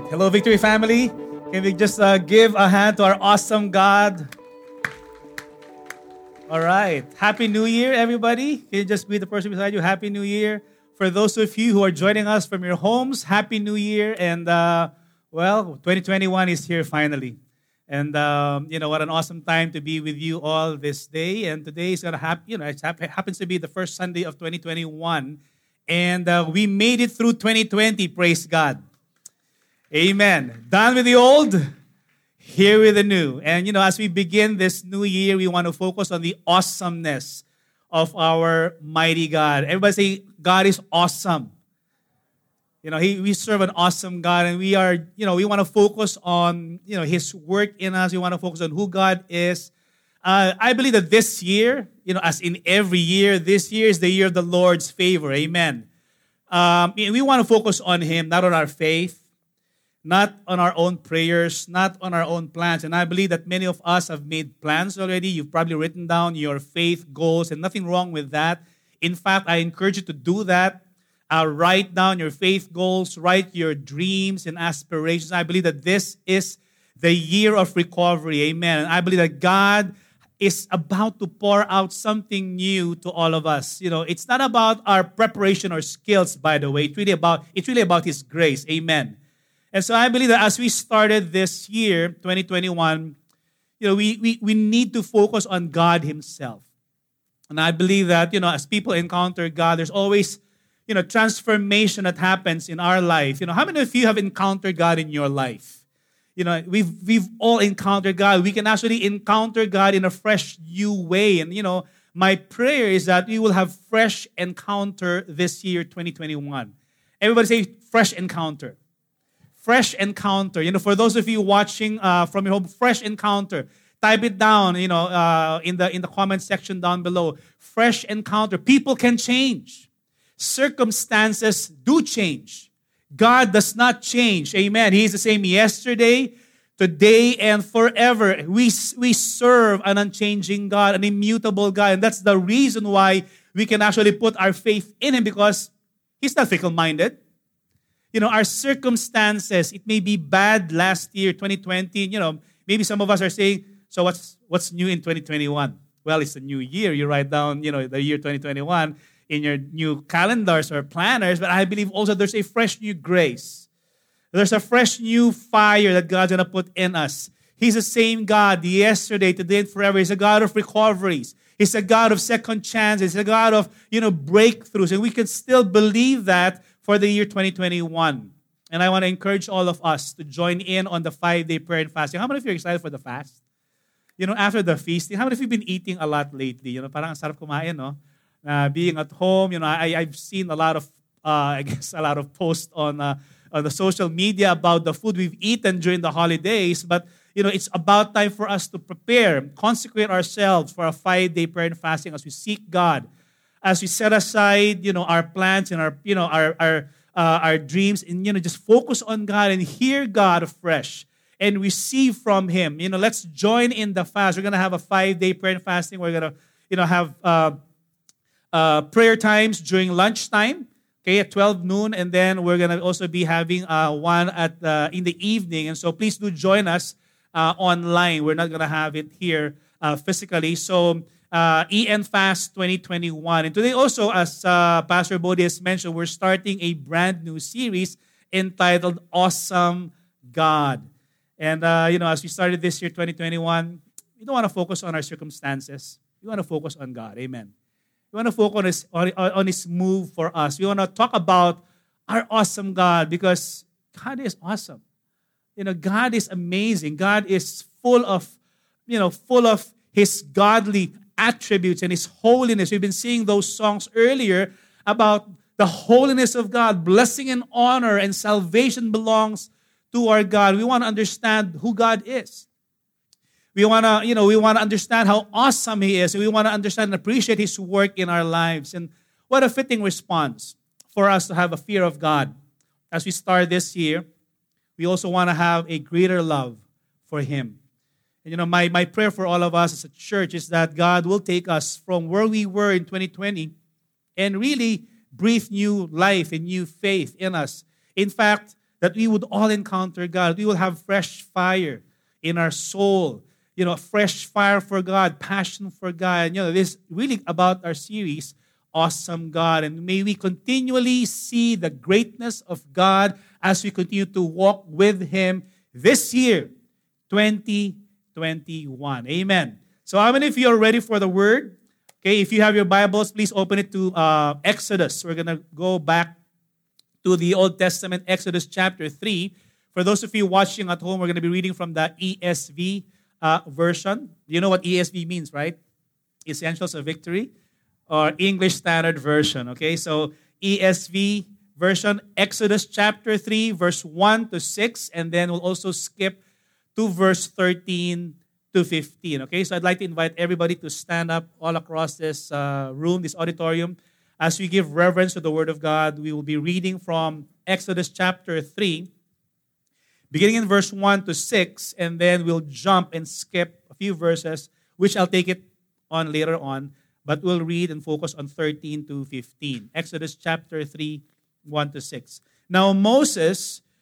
right. Hello, Victory family. Can we just uh, give a hand to our awesome God? All right. Happy New Year, everybody. Can you just greet the person beside you? Happy New Year. For those of you who are joining us from your homes, Happy New Year. And, uh, well, 2021 is here finally. And, um, you know, what an awesome time to be with you all this day. And today is going to happen, you know, it happens to be the first Sunday of 2021. And uh, we made it through 2020, praise God. Amen. Done with the old, here with the new. And, you know, as we begin this new year, we want to focus on the awesomeness of our mighty God. Everybody say, God is awesome. You know, he, we serve an awesome God, and we are, you know, we want to focus on, you know, His work in us. We want to focus on who God is. Uh, I believe that this year, you know, as in every year, this year is the year of the Lord's favor. Amen. Um, we want to focus on Him, not on our faith, not on our own prayers, not on our own plans. And I believe that many of us have made plans already. You've probably written down your faith goals, and nothing wrong with that. In fact, I encourage you to do that. Uh, write down your faith goals, write your dreams and aspirations. I believe that this is the year of recovery. Amen. And I believe that God is about to pour out something new to all of us. You know, it's not about our preparation or skills, by the way. It's really about it's really about His grace. Amen. And so I believe that as we started this year, 2021, you know, we, we, we need to focus on God Himself. And I believe that, you know, as people encounter God, there's always, you know, transformation that happens in our life. You know, how many of you have encountered God in your life? You know, we've we've all encountered God. We can actually encounter God in a fresh new way. And you know, my prayer is that we will have fresh encounter this year, 2021. Everybody say fresh encounter fresh encounter. You know, for those of you watching uh, from your home, fresh encounter. Type it down, you know, uh, in the in the comment section down below. Fresh encounter. People can change. Circumstances do change. God does not change. Amen. He is the same yesterday, today, and forever. We, we serve an unchanging God, an immutable God. And that's the reason why we can actually put our faith in Him because He's not fickle minded you know, our circumstances, it may be bad last year, 2020. You know, maybe some of us are saying, so what's what's new in 2021? Well, it's a new year. You write down, you know, the year 2021 in your new calendars or planners, but I believe also there's a fresh new grace. There's a fresh new fire that God's gonna put in us. He's the same God yesterday, today, and forever. He's a God of recoveries. He's a God of second chances. He's a God of, you know, breakthroughs. And we can still believe that for the year 2021. And I want to encourage all of us to join in on the five day prayer and fasting. How many of you are excited for the fast? You know, after the feasting, how many of you have been eating a lot lately? You know, parang sarap kumain, no? Uh, being at home, you know, I, I've seen a lot of, uh, I guess, a lot of posts on, uh, on the social media about the food we've eaten during the holidays. But, you know, it's about time for us to prepare, consecrate ourselves for a five day prayer and fasting as we seek God as we set aside, you know, our plans and our, you know, our, our, uh, our dreams and, you know, just focus on God and hear God afresh and receive from Him. You know, let's join in the fast. We're going to have a five-day prayer and fasting. We're going to, you know, have uh, uh, prayer times during lunchtime, okay, at 12 noon. And then we're going to also be having uh, one at in the evening. And so please do join us uh, online. We're not going to have it here uh, physically. So uh, EN Fast 2021. And today also, as uh, Pastor Bodhi has mentioned, we're starting a brand new series entitled Awesome God. And, uh, you know, as we started this year, 2021, we don't want to focus on our circumstances. We want to focus on God. Amen. We want to focus on his, on, on his move for us. We want to talk about our awesome God because God is awesome. You know, God is amazing. God is full of, you know, full of his godly attributes and His holiness. We've been seeing those songs earlier about the holiness of God. Blessing and honor and salvation belongs to our God. We want to understand who God is. We want to, you know, we want to understand how awesome He is. We want to understand and appreciate His work in our lives. And what a fitting response for us to have a fear of God. As we start this year, we also want to have a greater love for Him. You know, my, my prayer for all of us as a church is that God will take us from where we were in 2020 and really breathe new life and new faith in us. In fact, that we would all encounter God. We will have fresh fire in our soul, you know, fresh fire for God, passion for God. And, you know, this really about our series, Awesome God. And may we continually see the greatness of God as we continue to walk with Him this year, 2021. Amen. So, how many of you are ready for the word? Okay, if you have your Bibles, please open it to uh, Exodus. We're going to go back to the Old Testament, Exodus chapter 3. For those of you watching at home, we're going to be reading from the ESV uh, version. You know what ESV means, right? Essentials of Victory or English Standard Version. Okay, so ESV version, Exodus chapter 3, verse 1 to 6, and then we'll also skip to verse 13 to 15. Okay, so I'd like to invite everybody to stand up all across this uh, room, this auditorium. As we give reverence to the Word of God, we will be reading from Exodus chapter 3, beginning in verse 1 to 6, and then we'll jump and skip a few verses, which I'll take it on later on, but we'll read and focus on 13 to 15. Exodus chapter 3, 1 to 6. Now Moses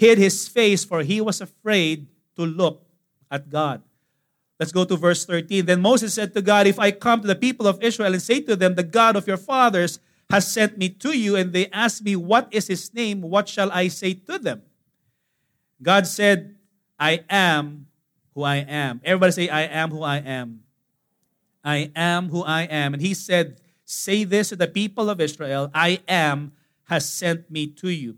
hid his face, for he was afraid to look at God. Let's go to verse 13. Then Moses said to God, If I come to the people of Israel and say to them, The God of your fathers has sent me to you, and they ask me, What is his name? What shall I say to them? God said, I am who I am. Everybody say, I am who I am. I am who I am. And he said, Say this to the people of Israel I am has sent me to you.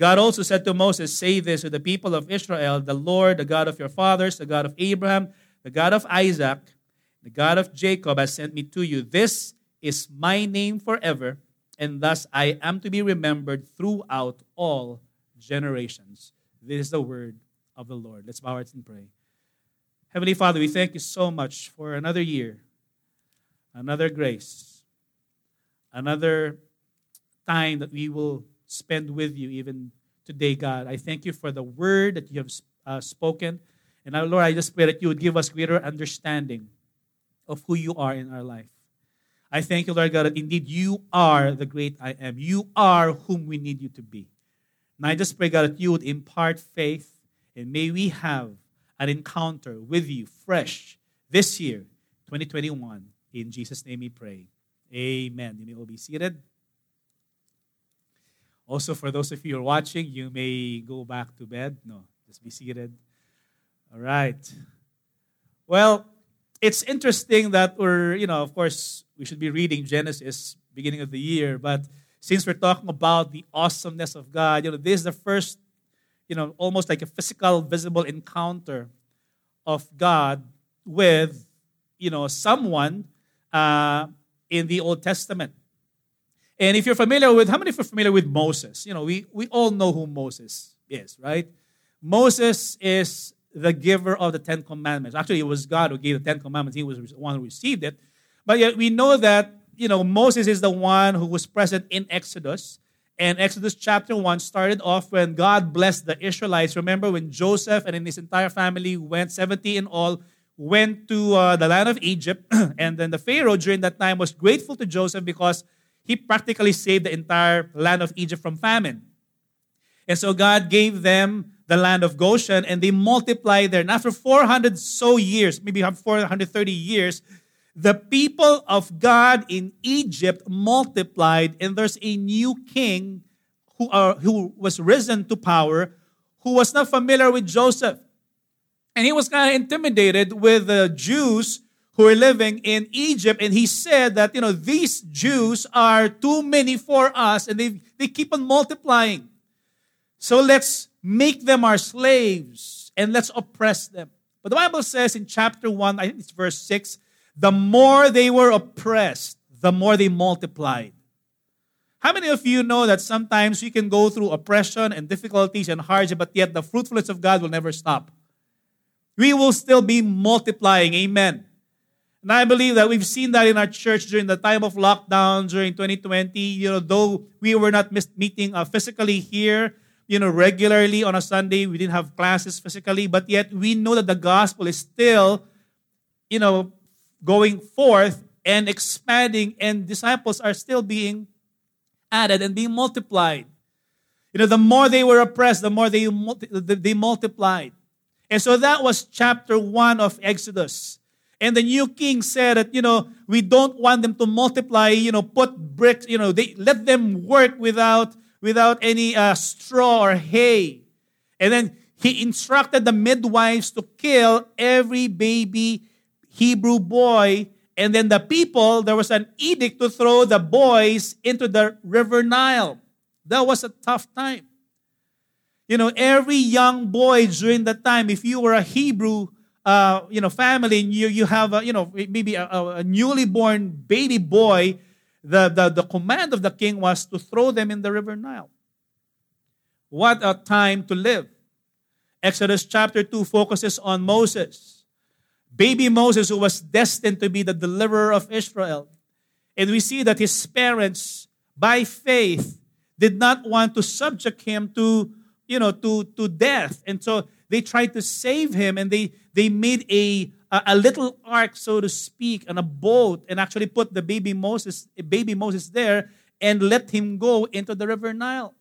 God also said to Moses, Say this to the people of Israel The Lord, the God of your fathers, the God of Abraham, the God of Isaac, the God of Jacob has sent me to you. This is my name forever, and thus I am to be remembered throughout all generations. This is the word of the Lord. Let's bow our heads and pray. Heavenly Father, we thank you so much for another year, another grace, another time that we will spend with you even today, God. I thank you for the word that you have uh, spoken. And Lord, I just pray that you would give us greater understanding of who you are in our life. I thank you, Lord God, that indeed you are the great I am. You are whom we need you to be. And I just pray, God, that you would impart faith and may we have an encounter with you fresh this year, 2021. In Jesus' name we pray. Amen. You may all be seated. Also, for those of you who are watching, you may go back to bed. No, just be seated. All right. Well, it's interesting that we're, you know, of course, we should be reading Genesis beginning of the year, but since we're talking about the awesomeness of God, you know, this is the first, you know, almost like a physical, visible encounter of God with, you know, someone uh, in the Old Testament. And if you're familiar with, how many of you are familiar with Moses? You know, we, we all know who Moses is, right? Moses is the giver of the Ten Commandments. Actually, it was God who gave the Ten Commandments. He was the one who received it. But yet we know that, you know, Moses is the one who was present in Exodus. And Exodus chapter 1 started off when God blessed the Israelites. Remember when Joseph and his entire family went, 70 in all, went to uh, the land of Egypt. and then the Pharaoh during that time was grateful to Joseph because he practically saved the entire land of Egypt from famine. And so God gave them the land of Goshen, and they multiplied there. And after 400 so years, maybe 430 years, the people of God in Egypt multiplied, and there's a new king who, are, who was risen to power, who was not familiar with Joseph. And he was kind of intimidated with the Jews who were living in Egypt. And he said that, you know, these Jews are too many for us and they, they keep on multiplying. So let's make them our slaves and let's oppress them. But the Bible says in chapter 1, I think it's verse 6, the more they were oppressed, the more they multiplied. How many of you know that sometimes you can go through oppression and difficulties and hardship, but yet the fruitfulness of God will never stop? We will still be multiplying. Amen. And I believe that we've seen that in our church during the time of lockdown during 2020. You know, though we were not meeting uh, physically here, you know, regularly on a Sunday, we didn't have classes physically, but yet we know that the gospel is still, you know, going forth and expanding, and disciples are still being added and being multiplied. You know, the more they were oppressed, the more they, they multiplied. And so that was chapter one of Exodus. And the new king said that, you know, we don't want them to multiply, you know, put bricks, you know, they let them work without without any uh, straw or hay. And then he instructed the midwives to kill every baby Hebrew boy. And then the people, there was an edict to throw the boys into the river Nile. That was a tough time. You know, every young boy during that time, if you were a Hebrew, uh, you know, family, you, you have, a, you know, maybe a, a newly born baby boy, the, the, the command of the king was to throw them in the river Nile. What a time to live. Exodus chapter 2 focuses on Moses baby Moses, who was destined to be the deliverer of Israel. And we see that his parents, by faith, did not want to subject him to, you know, to, to death. And so they tried to save him and they, they made a, a, a little ark, so to speak, and a boat, and actually put the baby Moses, baby Moses there and let him go into the river Nile.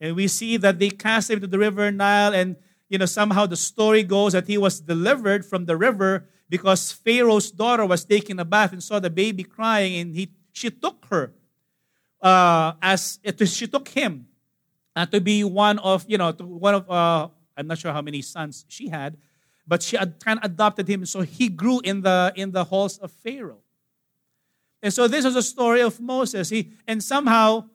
And we see that they cast him to the river Nile and you know, somehow the story goes that he was delivered from the river because Pharaoh's daughter was taking a bath and saw the baby crying, and he she took her uh, as she took him uh, to be one of you know one of uh, I'm not sure how many sons she had, but she kind of adopted him, so he grew in the in the halls of Pharaoh. And so this is a story of Moses. He and somehow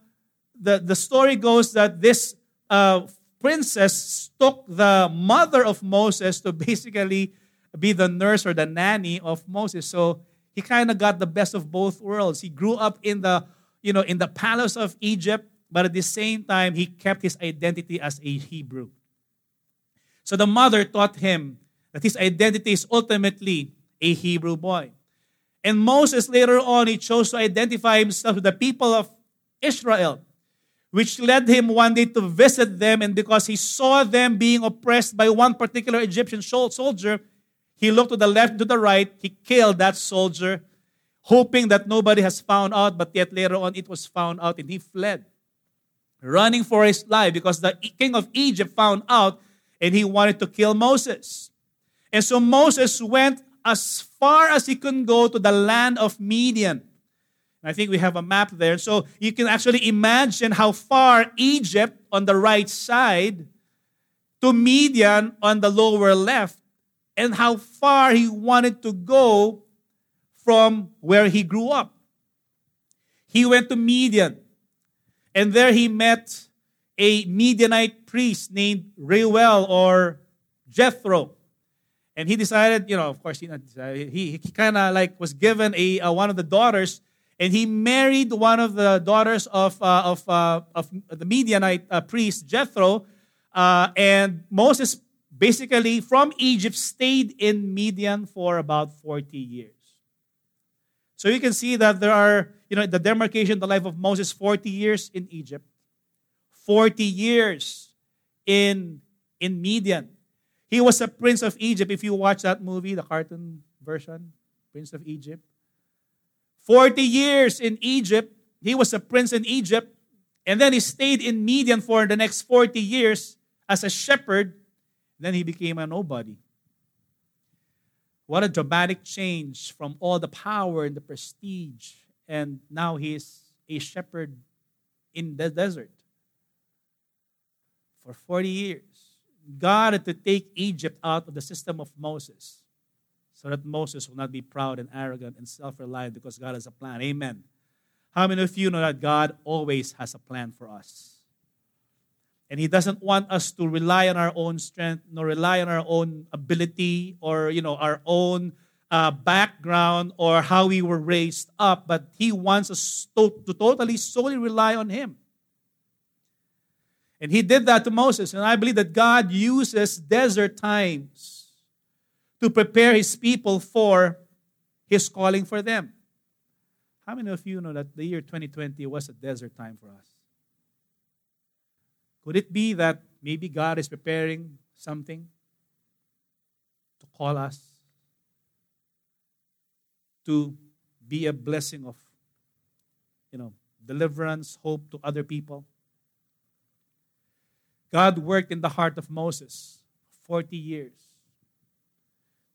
the the story goes that this uh, princess took the mother of Moses to basically be the nurse or the nanny of Moses. So he kind of got the best of both worlds. He grew up in the, you know, in the palace of Egypt, but at the same time, he kept his identity as a Hebrew. So the mother taught him that his identity is ultimately a Hebrew boy. And Moses later on, he chose to identify himself with the people of Israel which led him one day to visit them. And because he saw them being oppressed by one particular Egyptian soldier, he looked to the left, to the right, he killed that soldier, hoping that nobody has found out, but yet later on it was found out and he fled, running for his life because the king of Egypt found out and he wanted to kill Moses. And so Moses went as far as he could go to the land of Midian. I think we have a map there. So you can actually imagine how far Egypt on the right side to Midian on the lower left, and how far he wanted to go from where he grew up. He went to Midian, and there he met a Midianite priest named Reuel or Jethro. And he decided, you know, of course, he, he, he kind of like was given a, a one of the daughters and he married one of the daughters of, uh, of, uh, of the Midianite uh, priest Jethro. Uh, and Moses basically from Egypt stayed in Midian for about 40 years. So you can see that there are, you know, the demarcation, the life of Moses, 40 years in Egypt, 40 years in, in Midian. He was a prince of Egypt. If you watch that movie, the cartoon version, Prince of Egypt, 40 years in Egypt. He was a prince in Egypt. And then he stayed in Midian for the next 40 years as a shepherd. Then he became a nobody. What a dramatic change from all the power and the prestige. And now he's a shepherd in the desert for 40 years. God had to take Egypt out of the system of Moses so that Moses will not be proud and arrogant and self reliant because God has a plan. Amen. How many of you know that God always has a plan for us? And He doesn't want us to rely on our own strength, nor rely on our own ability or you know our own uh, background or how we were raised up, but He wants us to, to totally solely rely on Him. And He did that to Moses. And I believe that God uses desert times to prepare His people for His calling for them. How many of you know that the year 2020 was a desert time for us? Could it be that maybe God is preparing something to call us to be a blessing of you know deliverance, hope to other people? God worked in the heart of Moses 40 years.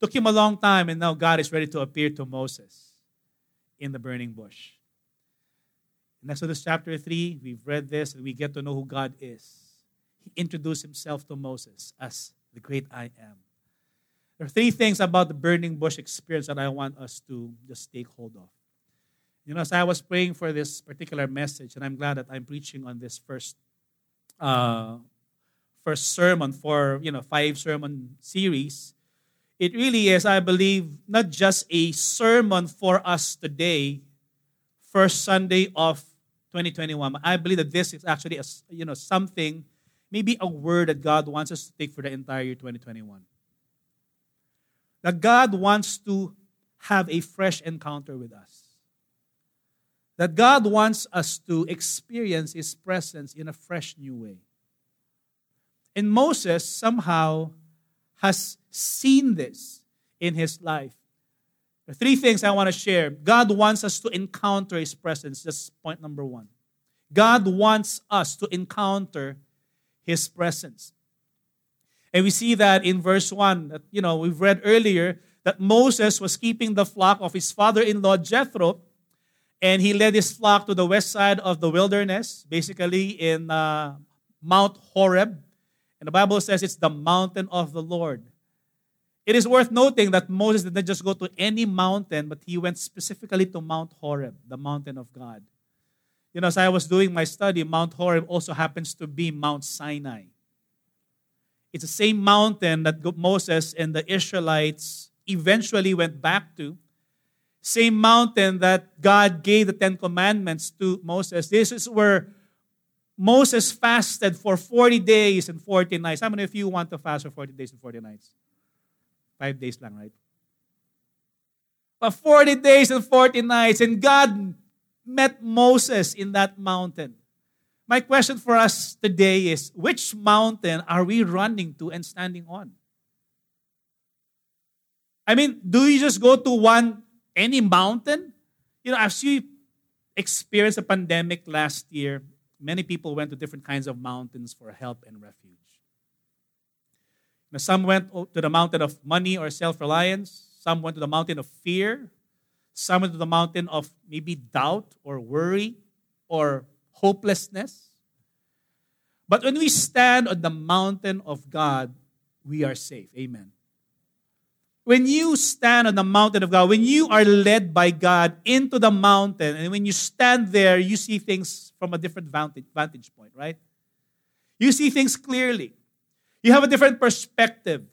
Took him a long time, and now God is ready to appear to Moses in the burning bush. In Exodus chapter 3, we've read this and we get to know who God is. He introduced himself to Moses as the great I am. There are three things about the burning bush experience that I want us to just take hold of. You know, as I was praying for this particular message, and I'm glad that I'm preaching on this first uh, first sermon for you know five sermon series, it really is, I believe, not just a sermon for us today, first Sunday of 2021. I believe that this is actually a, you know something, maybe a word that God wants us to take for the entire year 2021. That God wants to have a fresh encounter with us. That God wants us to experience His presence in a fresh new way. And Moses somehow has seen this in his life. The three things I want to share. God wants us to encounter his presence. That's point number one. God wants us to encounter his presence. And we see that in verse 1 that you know we've read earlier that Moses was keeping the flock of his father-in-law Jethro and he led his flock to the west side of the wilderness, basically in uh, Mount Horeb. And the Bible says it's the mountain of the Lord. It is worth noting that Moses did not just go to any mountain, but he went specifically to Mount Horeb, the mountain of God. You know, as I was doing my study, Mount Horeb also happens to be Mount Sinai. It's the same mountain that Moses and the Israelites eventually went back to. Same mountain that God gave the Ten Commandments to Moses. This is where Moses fasted for 40 days and 40 nights. How many of you want to fast for 40 days and 40 nights? Five days lang, right? But 40 days and 40 nights, and God met Moses in that mountain. My question for us today is which mountain are we running to and standing on? I mean, do you just go to one, any mountain? You know, as you experienced a pandemic last year, many people went to different kinds of mountains for help and refuge. Now, some went to the mountain of money or self reliance, some went to the mountain of fear, some went to the mountain of maybe doubt or worry or hopelessness. But when we stand on the mountain of God, we are safe. Amen. When you stand on the mountain of God, when you are led by God into the mountain, and when you stand there, you see things from a different vantage, point, right? You see things clearly. You have a different perspective.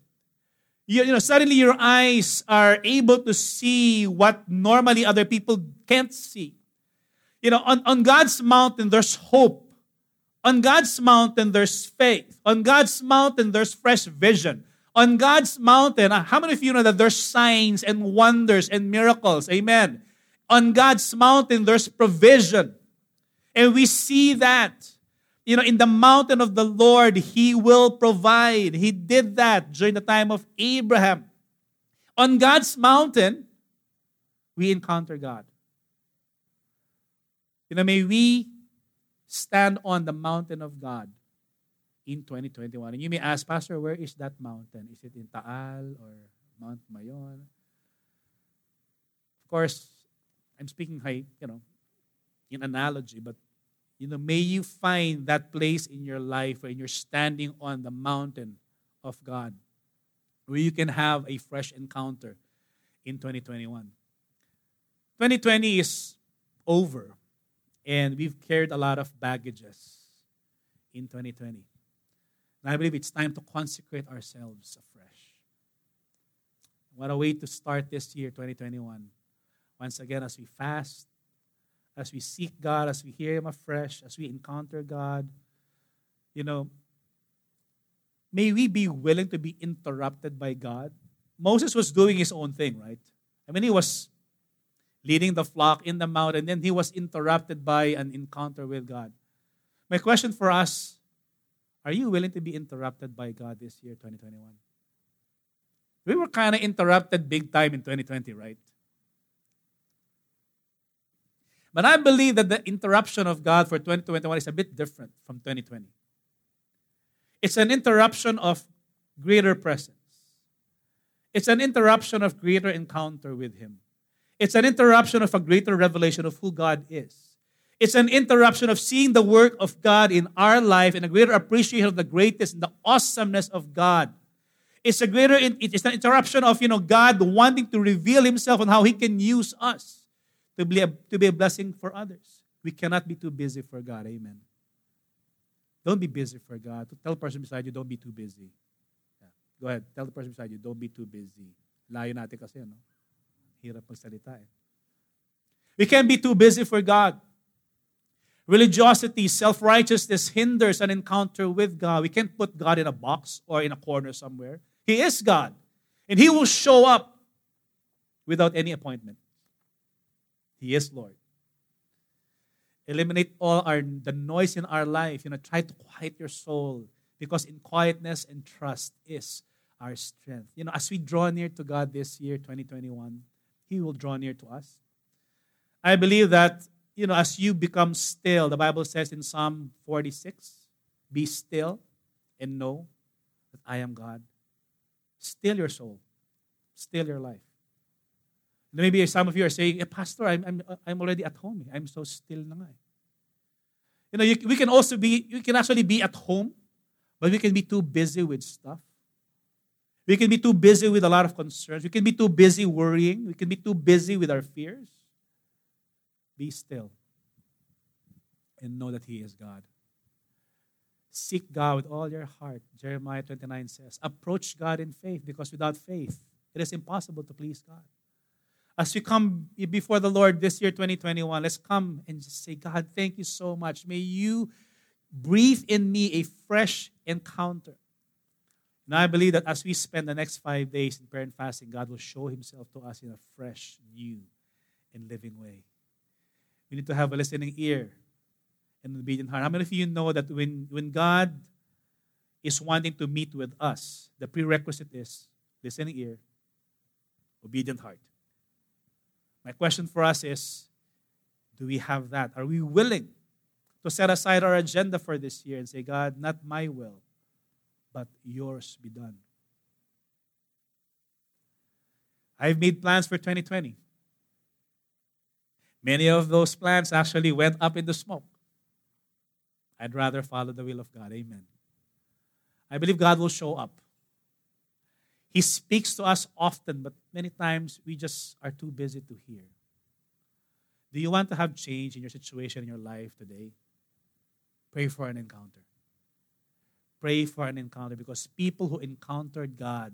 You, you know, suddenly your eyes are able to see what normally other people can't see. You know, on, on God's mountain, there's hope. On God's mountain, there's faith. On God's mountain, there's fresh vision. On God's mountain, uh, how many of you know that there's signs and wonders and miracles? Amen. On God's mountain, there's provision. And we see that. You know, in the mountain of the Lord, He will provide. He did that during the time of Abraham. On God's mountain, we encounter God. You know, may we stand on the mountain of God in 2021. And you may ask, Pastor, where is that mountain? Is it in Taal or Mount Mayon? Of course, I'm speaking high, you know, in analogy, but You know, may you find that place in your life when you're standing on the mountain of God where you can have a fresh encounter in 2021. 2020 is over, and we've carried a lot of baggages in 2020. And I believe it's time to consecrate ourselves afresh. What a way to start this year, 2021. Once again, as we fast, as we seek God, as we hear Him afresh, as we encounter God, you know, may we be willing to be interrupted by God. Moses was doing his own thing, right? I mean, he was leading the flock in the mountain, and then he was interrupted by an encounter with God. My question for us are you willing to be interrupted by God this year, 2021? We were kind of interrupted big time in 2020, right? But I believe that the interruption of God for 2021 is a bit different from 2020. It's an interruption of greater presence. It's an interruption of greater encounter with Him. It's an interruption of a greater revelation of who God is. It's an interruption of seeing the work of God in our life and a greater appreciation of the greatness and the awesomeness of God. It's a greater it's an interruption of you know God wanting to reveal Himself and how He can use us to be a, to be a blessing for others. We cannot be too busy for God. Amen. Don't be busy for God. Tell the person beside you, don't be too busy. Yeah. Go ahead. Tell the person beside you, don't be too busy. Layo natin kasi, no? Hirap magsalita eh. We can't be too busy for God. Religiosity, self righteousness hinders an encounter with God. We can't put God in a box or in a corner somewhere. He is God. And He will show up without any appointment. He is Lord. Eliminate all our the noise in our life. You know, try to quiet your soul because in quietness and trust is our strength. You know, as we draw near to God this year, 2021, He will draw near to us. I believe that you know, as you become still, the Bible says in Psalm 46, be still and know that I am God. Still your soul, still your life. Maybe some of you are saying, hey, Pastor, I'm, I'm, I'm already at home. I'm so still na nga. Eh. You know, you, we can also be, you can actually be at home, but we can be too busy with stuff. We can be too busy with a lot of concerns. We can be too busy worrying. We can be too busy with our fears. Be still and know that He is God. Seek God with all your heart. Jeremiah 29 says, Approach God in faith because without faith, it is impossible to please God. As we come before the Lord this year, 2021, let's come and just say, God, thank you so much. May you breathe in me a fresh encounter. And I believe that as we spend the next five days in prayer and fasting, God will show himself to us in a fresh, new, and living way. We need to have a listening ear and an obedient heart. How many of you know that when, when God is wanting to meet with us, the prerequisite is listening ear, obedient heart. My question for us is do we have that? Are we willing to set aside our agenda for this year and say, God, not my will, but yours be done? I've made plans for 2020. Many of those plans actually went up in the smoke. I'd rather follow the will of God. Amen. I believe God will show up. He speaks to us often, but many times we just are too busy to hear. Do you want to have change in your situation in your life today? Pray for an encounter. Pray for an encounter because people who encountered God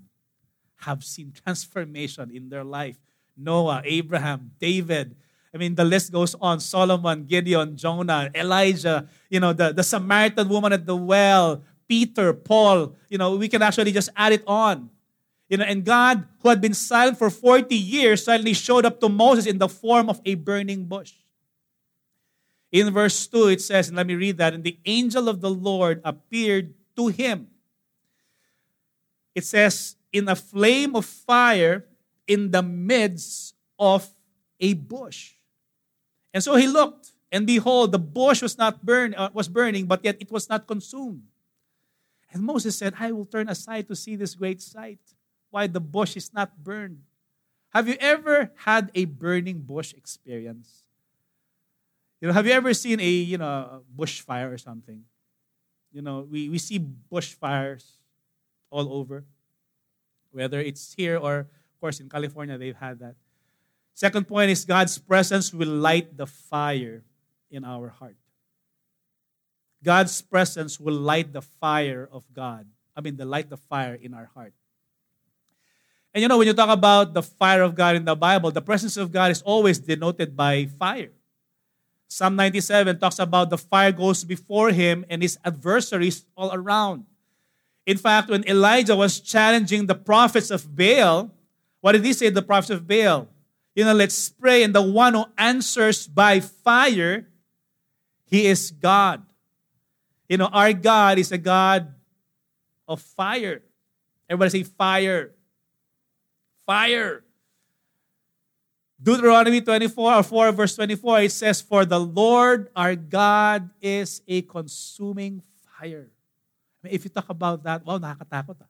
have seen transformation in their life. Noah, Abraham, David, I mean, the list goes on Solomon, Gideon, Jonah, Elijah, you know, the, the Samaritan woman at the well, Peter, Paul. You know, we can actually just add it on. You know, and God, who had been silent for 40 years, suddenly showed up to Moses in the form of a burning bush. In verse 2, it says, and let me read that, and the angel of the Lord appeared to him. It says, in a flame of fire in the midst of a bush. And so he looked, and behold, the bush was not burn, uh, was burning, but yet it was not consumed. And Moses said, I will turn aside to see this great sight, why the bush is not burned. Have you ever had a burning bush experience? You know, have you ever seen a you know bushfire or something? You know, we, we see bushfires all over, whether it's here or of course in California they've had that. Second point is God's presence will light the fire in our heart. God's presence will light the fire of God. I mean, the light the fire in our heart. And you know, when you talk about the fire of God in the Bible, the presence of God is always denoted by fire. Psalm 97 talks about the fire goes before him and his adversaries all around. In fact, when Elijah was challenging the prophets of Baal, what did he say to the prophets of Baal? You know, let's pray, and the one who answers by fire, he is God. You know, our God is a God of fire. Everybody say fire. Fire. Deuteronomy 24 or 4 verse 24, it says, For the Lord our God is a consuming fire. I mean, if you talk about that, wow, nakakatakot ah.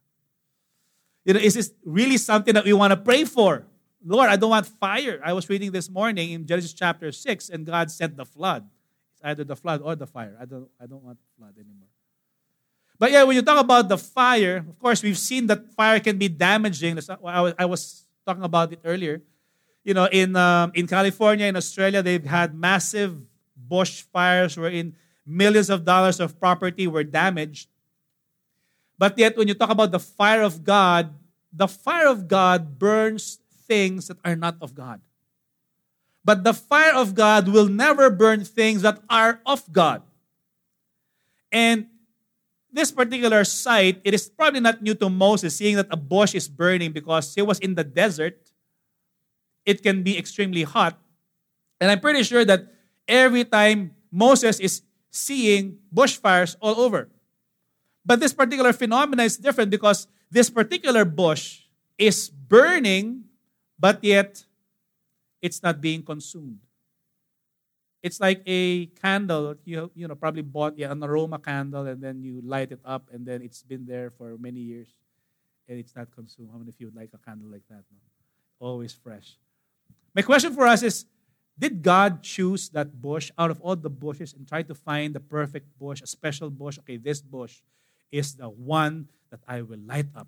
You know, is this really something that we want to pray for? Lord, I don't want fire. I was reading this morning in Genesis chapter 6, and God sent the flood. It's either the flood or the fire. I don't, I don't want flood anymore. But yeah, when you talk about the fire, of course, we've seen that fire can be damaging. I was talking about it earlier you know, in, um, in California, in Australia, they've had massive bush fires wherein millions of dollars of property were damaged. But yet, when you talk about the fire of God, the fire of God burns things that are not of God. But the fire of God will never burn things that are of God. And this particular site, it is probably not new to Moses, seeing that a bush is burning because he was in the desert it can be extremely hot. And I'm pretty sure that every time Moses is seeing bushfires all over. But this particular phenomenon is different because this particular bush is burning, but yet it's not being consumed. It's like a candle. You, you know, probably bought yeah, an aroma candle and then you light it up and then it's been there for many years and it's not consumed. How many of you would like a candle like that? No? Always fresh. My question for us is Did God choose that bush out of all the bushes and try to find the perfect bush, a special bush? Okay, this bush is the one that I will light up.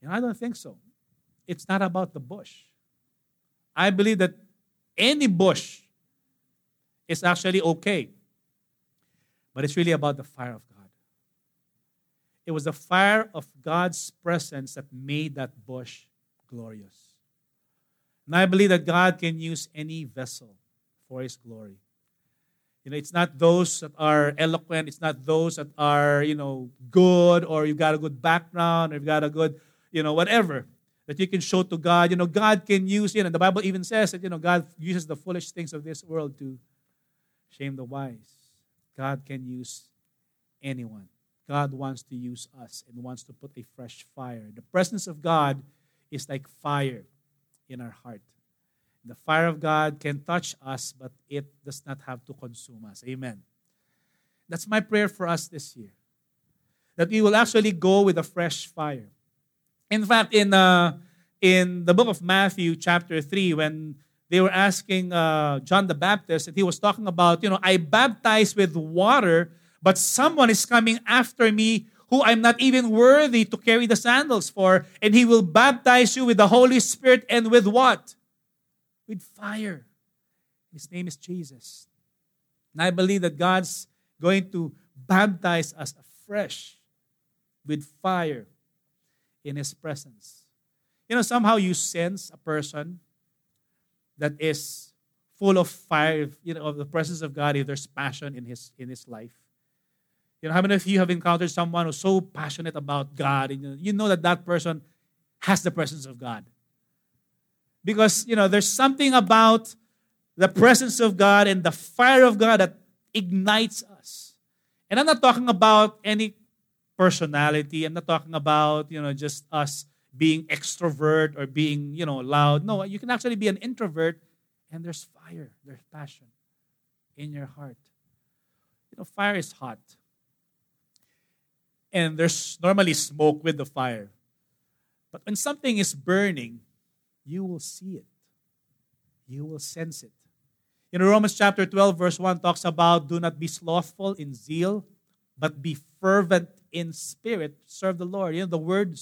And I don't think so. It's not about the bush. I believe that any bush is actually okay. But it's really about the fire of God. It was the fire of God's presence that made that bush glorious. And I believe that God can use any vessel for His glory. You know, it's not those that are eloquent, it's not those that are, you know, good or you've got a good background or you've got a good, you know, whatever that you can show to God. You know, God can use, you know, the Bible even says that, you know, God uses the foolish things of this world to shame the wise. God can use anyone. God wants to use us and wants to put a fresh fire. The presence of God is like fire in our heart. The fire of God can touch us, but it does not have to consume us. Amen. That's my prayer for us this year. That we will actually go with a fresh fire. In fact, in, uh, in the book of Matthew, chapter 3, when they were asking uh, John the Baptist, and he was talking about, you know, I baptize with water, but someone is coming after me who I'm not even worthy to carry the sandals for, and he will baptize you with the Holy Spirit and with what? With fire. His name is Jesus. And I believe that God's going to baptize us afresh with fire in His presence. You know, somehow you sense a person that is full of fire, you know, of the presence of God, if there's passion in his in his life. You know, how many of you have encountered someone who's so passionate about God and you know that that person has the presence of God? Because, you know, there's something about the presence of God and the fire of God that ignites us. And I'm not talking about any personality. I'm not talking about, you know, just us being extrovert or being, you know, loud. No, you can actually be an introvert and there's fire, there's passion in your heart. You know, fire is hot and there's normally smoke with the fire. But when something is burning, you will see it. You will sense it. In Romans chapter 12, verse 1 talks about do not be slothful in zeal, but be fervent in spirit. Serve the Lord. You know, the word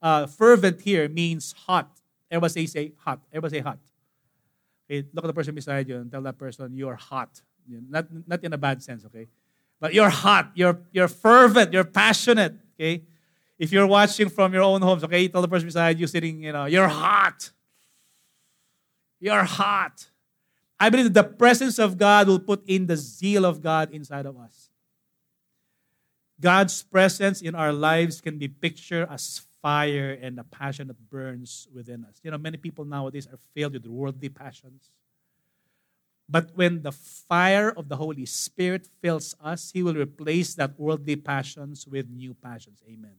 uh, fervent here means hot. Everybody say, say hot. Everybody say hot. Okay, look at the person beside you and tell that person you're hot. Not, not in a bad sense, okay? But you're hot, you're, you're fervent, you're passionate, okay? If you're watching from your own homes, okay, tell the person beside you sitting, you know, you're hot. You're hot. I believe that the presence of God will put in the zeal of God inside of us. God's presence in our lives can be pictured as fire and a passion that burns within us. You know, many people nowadays are filled with worldly passions. But when the fire of the Holy Spirit fills us, He will replace that worldly passions with new passions. Amen.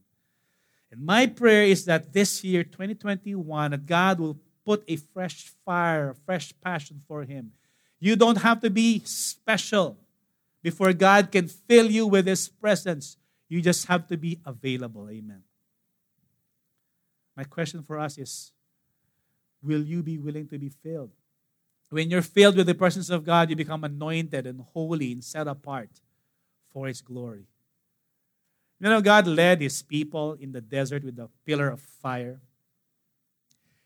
And my prayer is that this year, 2021, that God will put a fresh fire, a fresh passion for Him. You don't have to be special before God can fill you with His presence. You just have to be available. Amen. My question for us is Will you be willing to be filled? When you're filled with the presence of God, you become anointed and holy and set apart for His glory. You know, God led His people in the desert with a pillar of fire.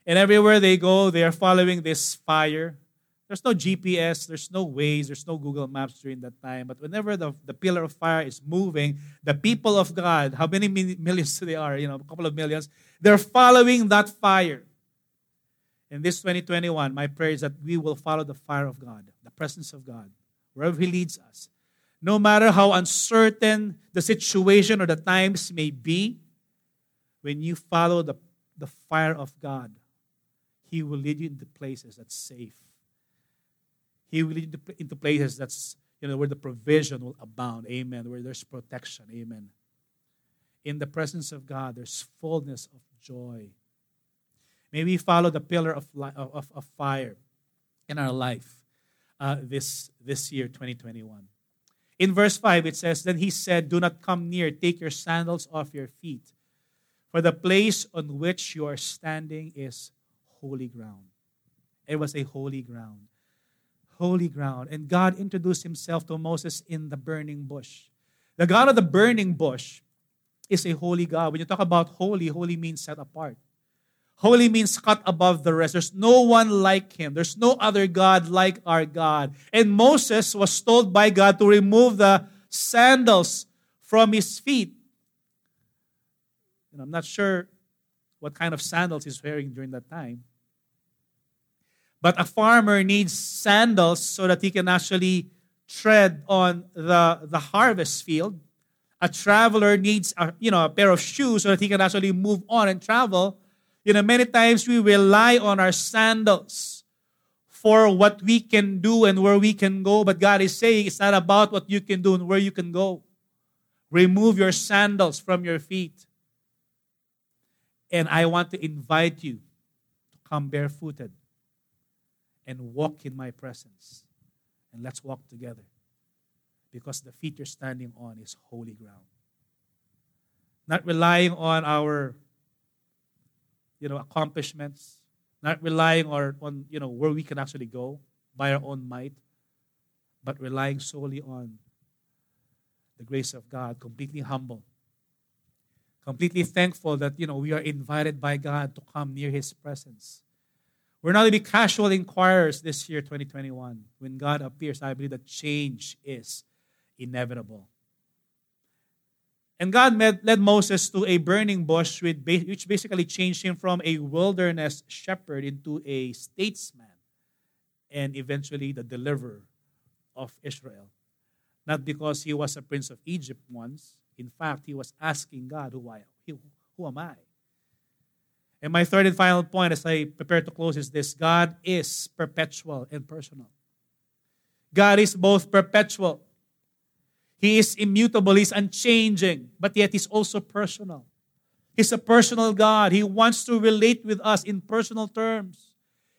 And everywhere they go, they are following this fire. There's no GPS, there's no Waze, there's no Google Maps during that time. But whenever the, the pillar of fire is moving, the people of God, how many millions they are, you know, a couple of millions, they're following that fire. In this 2021, my prayer is that we will follow the fire of God, the presence of God, wherever He leads us. No matter how uncertain the situation or the times may be, when you follow the, the fire of God, he will lead you into places that's safe. He will lead into places that's, you know, where the provision will abound. Amen. Where there's protection. Amen. In the presence of God, there's fullness of joy. May we follow the pillar of, of, of fire in our life uh, this, this year, 2021. In verse 5, it says, Then he said, Do not come near, take your sandals off your feet, for the place on which you are standing is holy ground. It was a holy ground. Holy ground. And God introduced himself to Moses in the burning bush. The God of the burning bush is a holy God. When you talk about holy, holy means set apart. Holy means cut above the rest. There's no one like him. There's no other God like our God. And Moses was told by God to remove the sandals from his feet. And I'm not sure what kind of sandals he's wearing during that time. But a farmer needs sandals so that he can actually tread on the, the harvest field. A traveler needs a, you know, a pair of shoes so that he can actually move on and travel. You know, many times we rely on our sandals for what we can do and where we can go. But God is saying it's not about what you can do and where you can go. Remove your sandals from your feet. And I want to invite you to come barefooted and walk in my presence. And let's walk together. Because the feet you're standing on is holy ground. Not relying on our you know accomplishments, not relying on, on you know where we can actually go by our own might, but relying solely on the grace of God, completely humble completely thankful that you know we are invited by God to come near His presence. We're not to be casual inquirers this year, 2021. When God appears, I believe that change is inevitable. And God led Moses to a burning bush, which basically changed him from a wilderness shepherd into a statesman and eventually the deliverer of Israel. Not because he was a prince of Egypt once, in fact, he was asking God, who, I, who am I? And my third and final point as I prepare to close is this God is perpetual and personal. God is both perpetual, He is immutable, He's unchanging, but yet He's also personal. He's a personal God. He wants to relate with us in personal terms.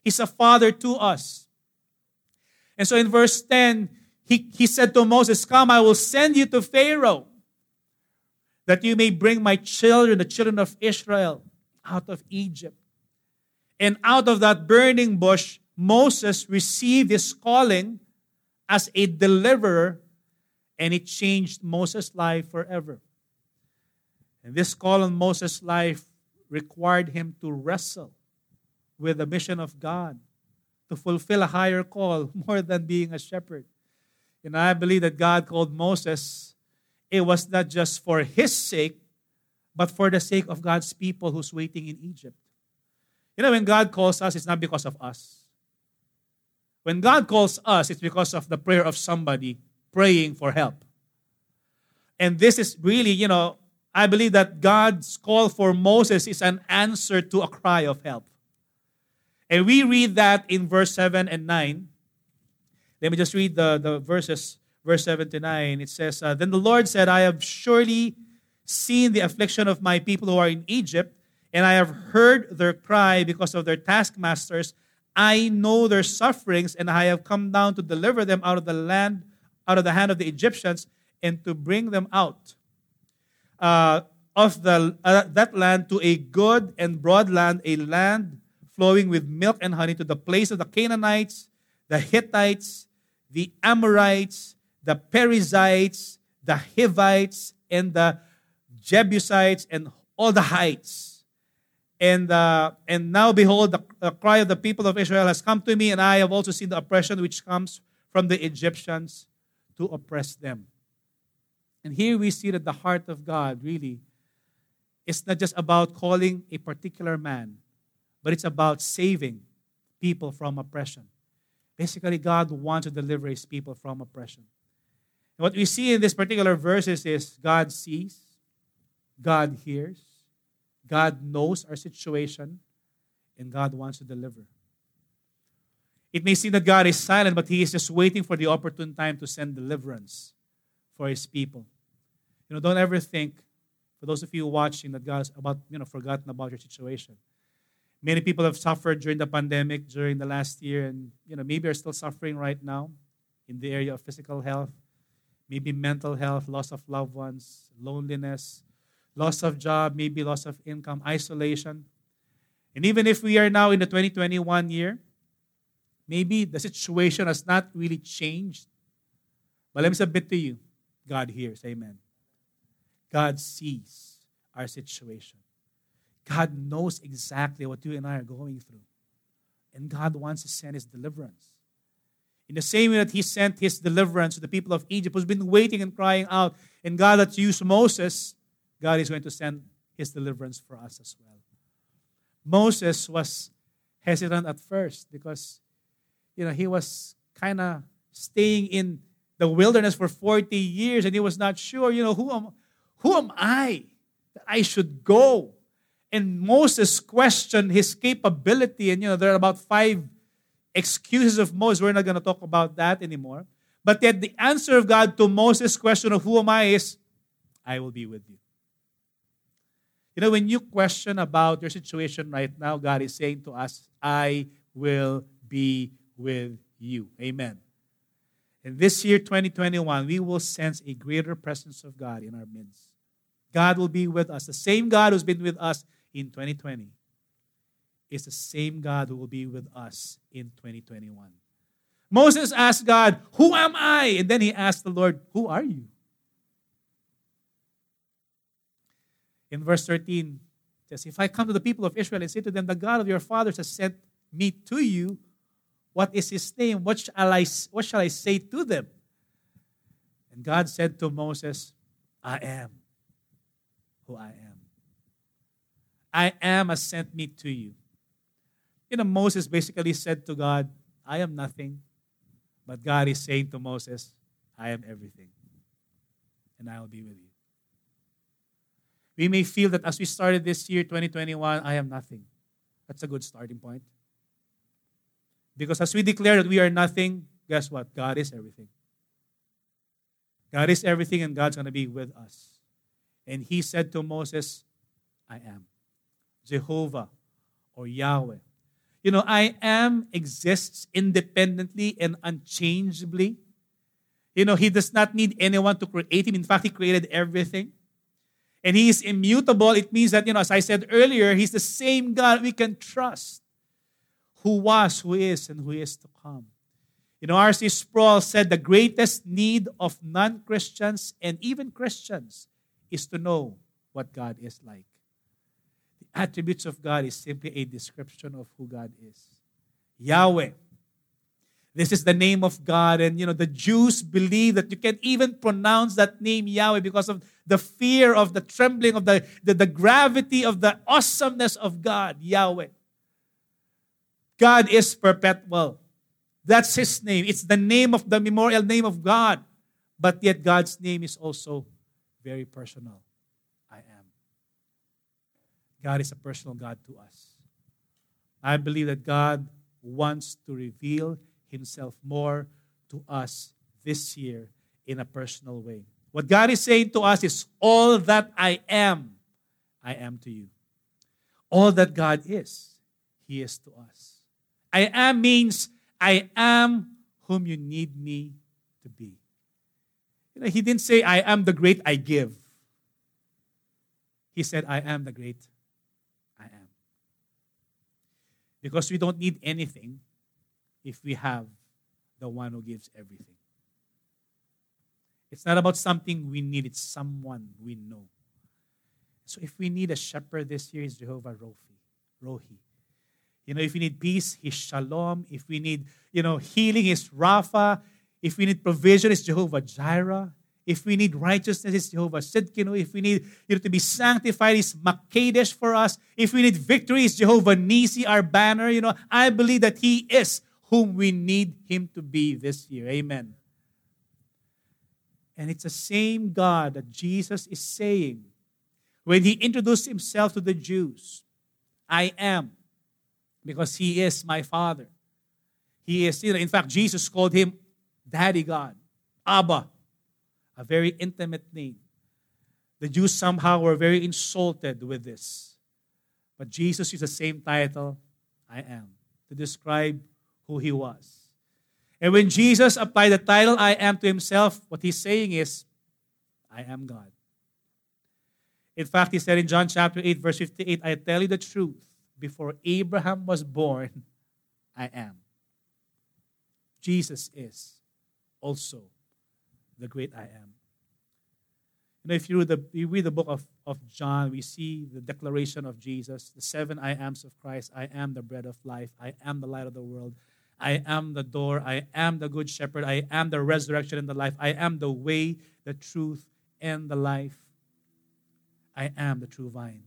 He's a father to us. And so in verse 10, he, he said to Moses, Come, I will send you to Pharaoh that you may bring my children, the children of Israel, out of Egypt. And out of that burning bush, Moses received his calling as a deliverer, and it changed Moses' life forever. And this call on Moses' life required him to wrestle with the mission of God, to fulfill a higher call more than being a shepherd. And I believe that God called Moses, it was not just for his sake, but for the sake of God's people who's waiting in Egypt. You know, when God calls us, it's not because of us. When God calls us, it's because of the prayer of somebody praying for help. And this is really, you know, I believe that God's call for Moses is an answer to a cry of help. And we read that in verse 7 and 9. Let me just read the, the verses, verse 7 to 9. It says, uh, Then the Lord said, I have surely seen the affliction of my people who are in Egypt, and I have heard their cry because of their taskmasters. I know their sufferings, and I have come down to deliver them out of the land, out of the hand of the Egyptians, and to bring them out uh, of the, uh, that land to a good and broad land, a land flowing with milk and honey, to the place of the Canaanites, the Hittites, the Amorites, the Perizzites, the Hivites, and the Jebusites, and all the heights. And, uh, and now, behold, the, the cry of the people of Israel has come to me, and I have also seen the oppression which comes from the Egyptians to oppress them. And here we see that the heart of God really is not just about calling a particular man, but it's about saving people from oppression. Basically, God wants to deliver his people from oppression. And what we see in this particular verses is God sees, God hears, God knows our situation, and God wants to deliver. It may seem that God is silent, but He is just waiting for the opportune time to send deliverance for his people. You know, don't ever think, for those of you watching, that God God's about, you know, forgotten about your situation. Many people have suffered during the pandemic, during the last year, and you know, maybe are still suffering right now in the area of physical health, maybe mental health, loss of loved ones, loneliness, loss of job, maybe loss of income, isolation. And even if we are now in the 2021 year, maybe the situation has not really changed. But let me submit to you God hears. Amen. God sees our situation. God knows exactly what you and I are going through. And God wants to send His deliverance. In the same way that He sent His deliverance to the people of Egypt, who's been waiting and crying out, and God that used Moses, God is going to send His deliverance for us as well. Moses was hesitant at first because, you know, he was kind of staying in the wilderness for 40 years and he was not sure, you know, who am, who am I that I should go? And Moses questioned his capability. And, you know, there are about five excuses of Moses. We're not going to talk about that anymore. But yet, the answer of God to Moses' question of who am I is, I will be with you. You know, when you question about your situation right now, God is saying to us, I will be with you. Amen. And this year, 2021, we will sense a greater presence of God in our midst. God will be with us. The same God who's been with us in 2020 is the same God who will be with us in 2021. Moses asked God, Who am I? And then he asked the Lord, Who are you? In verse 13, it says, If I come to the people of Israel and say to them, The God of your fathers has sent me to you, what is his name? What shall I, what shall I say to them? And God said to Moses, I am who I am. I am has sent me to you. You know, Moses basically said to God, I am nothing. But God is saying to Moses, I am everything. And I will be with you. We may feel that as we started this year, 2021, I am nothing. That's a good starting point. Because as we declare that we are nothing, guess what? God is everything. God is everything, and God's going to be with us. And he said to Moses, I am. Jehovah or Yahweh. You know, I am exists independently and unchangeably. You know, he does not need anyone to create him. In fact, he created everything. And he is immutable. It means that, you know, as I said earlier, he's the same God we can trust who was, who is, and who is to come. You know, R.C. Sproul said the greatest need of non Christians and even Christians is to know what God is like. The attributes of God is simply a description of who God is. Yahweh. This is the name of God. And, you know, the Jews believe that you can't even pronounce that name Yahweh because of the fear of the trembling of the, the, the gravity of the awesomeness of God, Yahweh. God is perpetual. That's his name. It's the name of the memorial name of God. But yet God's name is also very personal. I am. God is a personal God to us. I believe that God wants to reveal himself more to us this year in a personal way. What God is saying to us is, All that I am, I am to you. All that God is, He is to us. I am means I am whom you need me to be. You know, he didn't say, I am the great I give. He said, I am the great I am. Because we don't need anything if we have the one who gives everything. It's not about something we need, it's someone we know. So if we need a shepherd this year, it's Jehovah Rohi. Rohi. You know, if we need peace, He's Shalom. If we need, you know, healing, it's Rapha. If we need provision, it's Jehovah Jireh. If we need righteousness, it's Jehovah Sidkinu. If we need you know, to be sanctified, it's Makadesh for us. If we need victory, it's Jehovah Nisi, our banner. You know, I believe that He is whom we need Him to be this year. Amen. And it's the same God that Jesus is saying when He introduced Himself to the Jews I am because he is my father. He is, you know, in fact, Jesus called him Daddy God, Abba, a very intimate name. The Jews somehow were very insulted with this. But Jesus used the same title, I am, to describe who he was. And when Jesus applied the title I am to himself, what he's saying is, I am God. In fact, he said in John chapter 8, verse 58, I tell you the truth before Abraham was born, I am. Jesus is also the great I am. You know, if you read the, you read the book of, of John, we see the declaration of Jesus, the seven I ams of Christ. I am the bread of life. I am the light of the world. I am the door. I am the good shepherd. I am the resurrection and the life. I am the way, the truth, and the life. I am the true vine.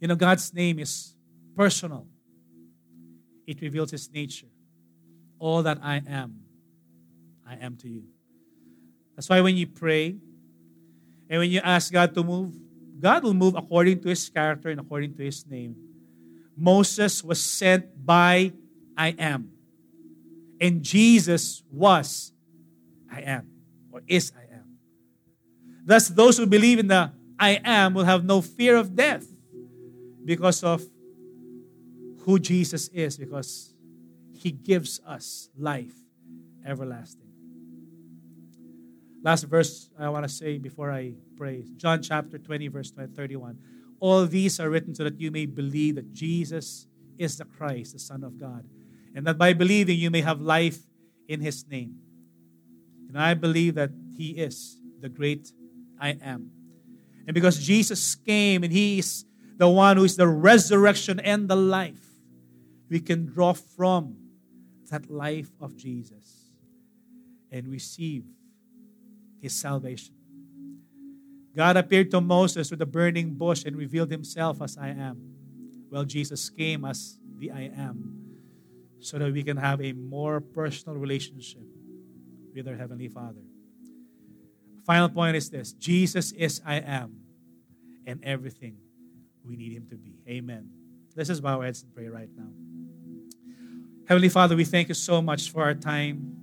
You know, God's name is personal, it reveals His nature. All that I am, I am to you. That's why when you pray and when you ask God to move, God will move according to His character and according to His name. Moses was sent by I am. And Jesus was I am, or is I am. Thus, those who believe in the I am will have no fear of death because of who Jesus is, because he gives us life everlasting. Last verse I want to say before I pray John chapter 20, verse 31. All these are written so that you may believe that Jesus is the Christ, the Son of God, and that by believing you may have life in his name. And I believe that he is the great I am. And because Jesus came and he is the one who is the resurrection and the life, we can draw from that life of Jesus and receive his salvation. God appeared to Moses with a burning bush and revealed himself as I am. Well, Jesus came as the I am so that we can have a more personal relationship with our Heavenly Father. Final point is this Jesus is I am and everything we need Him to be. Amen. Let's just bow our heads and pray right now. Heavenly Father, we thank you so much for our time.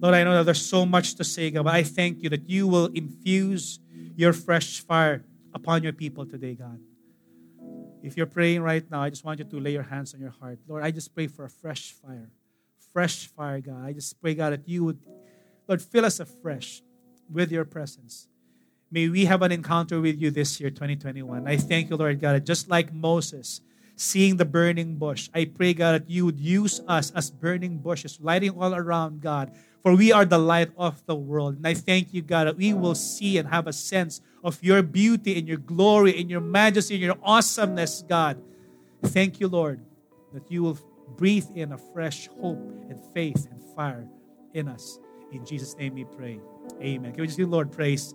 Lord, I know that there's so much to say, God, but I thank you that you will infuse your fresh fire upon your people today, God. If you're praying right now, I just want you to lay your hands on your heart. Lord, I just pray for a fresh fire. Fresh fire, God. I just pray, God, that you would, Lord, fill us afresh with your presence. May we have an encounter with you this year, 2021. I thank you, Lord God, just like Moses seeing the burning bush. I pray, God, that you would use us as burning bushes, lighting all around, God. For we are the light of the world. And I thank you, God, that we will see and have a sense of your beauty and your glory and your majesty and your awesomeness, God. Thank you, Lord, that you will breathe in a fresh hope and faith and fire in us. In Jesus' name we pray. Amen. Can we just give Lord praise?